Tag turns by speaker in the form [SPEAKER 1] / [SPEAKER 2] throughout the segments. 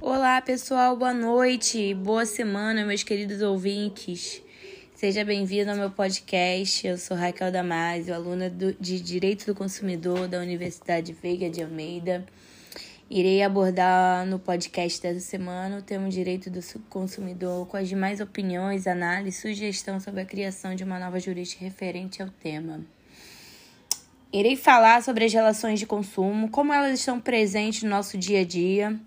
[SPEAKER 1] Olá, pessoal, boa noite, boa semana, meus queridos ouvintes. Seja bem-vindo ao meu podcast. Eu sou Raquel Damasio, aluna do, de Direito do Consumidor da Universidade Veiga de Almeida. Irei abordar no podcast dessa semana o tema Direito do Consumidor com as demais opiniões, análise sugestão sobre a criação de uma nova jurídica referente ao tema. Irei falar sobre as relações de consumo, como elas estão presentes no nosso dia a dia,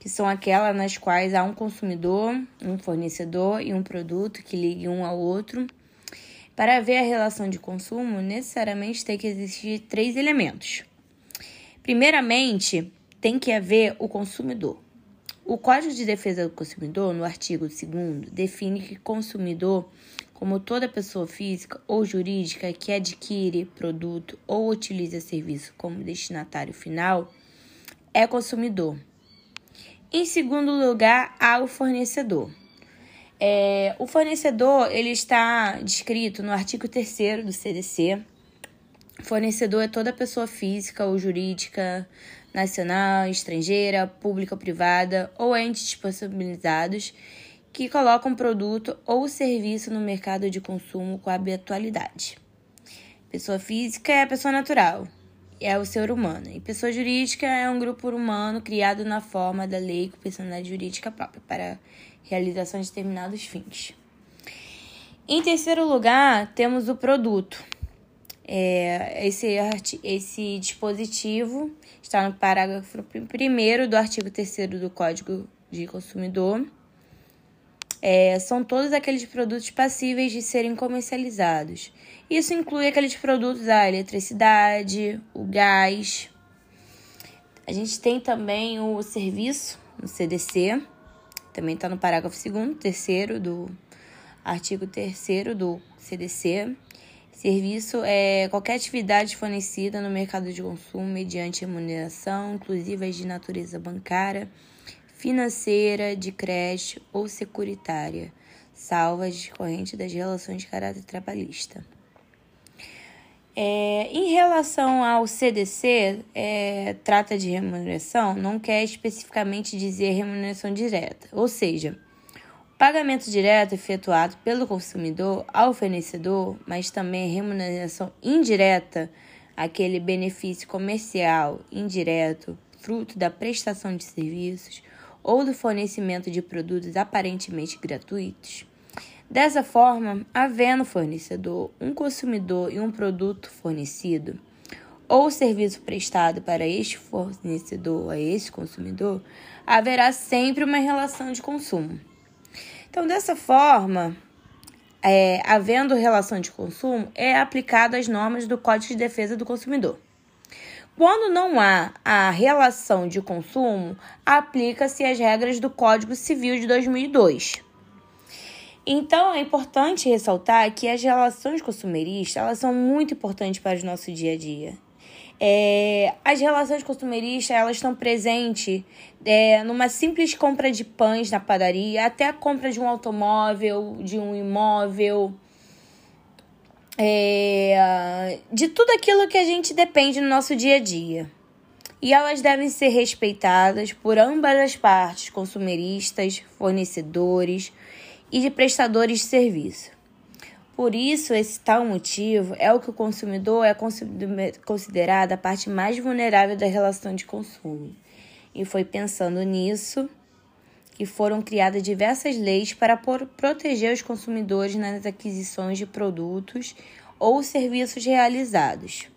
[SPEAKER 1] que são aquelas nas quais há um consumidor, um fornecedor e um produto que liguem um ao outro. Para ver a relação de consumo, necessariamente tem que existir três elementos. Primeiramente, tem que haver o consumidor. O Código de Defesa do Consumidor, no artigo 2, define que consumidor, como toda pessoa física ou jurídica que adquire produto ou utiliza serviço como destinatário final, é consumidor. Em segundo lugar, há o fornecedor. É, o fornecedor ele está descrito no artigo 3 do CDC. Fornecedor é toda pessoa física ou jurídica nacional, estrangeira, pública ou privada ou entes disponibilizados que colocam produto ou serviço no mercado de consumo com habitualidade. Pessoa física é a pessoa natural, é o ser humano. E pessoa jurídica é um grupo humano criado na forma da lei com personalidade jurídica própria para realização de determinados fins. Em terceiro lugar, temos o produto. É, esse, esse dispositivo está no parágrafo 1 do artigo 3 do Código de Consumidor. É, são todos aqueles produtos passíveis de serem comercializados. Isso inclui aqueles produtos da eletricidade, o gás. A gente tem também o serviço no CDC, também está no parágrafo 2 terceiro do artigo 3 do CDC. Serviço é qualquer atividade fornecida no mercado de consumo mediante remuneração, inclusive as de natureza bancária, financeira, de crédito ou securitária, salvas decorrentes das relações de caráter trabalhista. É, em relação ao CDC, é, trata de remuneração, não quer especificamente dizer remuneração direta, ou seja, Pagamento direto efetuado pelo consumidor ao fornecedor, mas também remuneração indireta, aquele benefício comercial indireto, fruto da prestação de serviços ou do fornecimento de produtos aparentemente gratuitos. Dessa forma, havendo fornecedor, um consumidor e um produto fornecido, ou serviço prestado para este fornecedor a este consumidor, haverá sempre uma relação de consumo. Então, dessa forma, é, havendo relação de consumo, é aplicado as normas do Código de Defesa do Consumidor. Quando não há a relação de consumo, aplica-se as regras do Código Civil de 2002. Então, é importante ressaltar que as relações consumeristas elas são muito importantes para o nosso dia a dia. É, as relações consumeristas elas estão presentes é, numa simples compra de pães na padaria, até a compra de um automóvel, de um imóvel, é, de tudo aquilo que a gente depende no nosso dia a dia. E elas devem ser respeitadas por ambas as partes, consumeristas, fornecedores e de prestadores de serviço. Por isso, esse tal motivo é o que o consumidor é considerado a parte mais vulnerável da relação de consumo. E foi pensando nisso que foram criadas diversas leis para proteger os consumidores nas aquisições de produtos ou serviços realizados.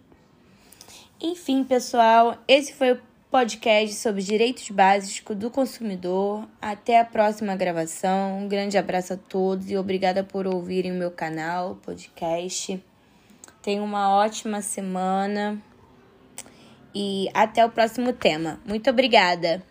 [SPEAKER 1] Enfim, pessoal, esse foi o podcast sobre direitos básicos do consumidor. Até a próxima gravação. Um grande abraço a todos e obrigada por ouvirem o meu canal, podcast. Tenham uma ótima semana e até o próximo tema. Muito obrigada!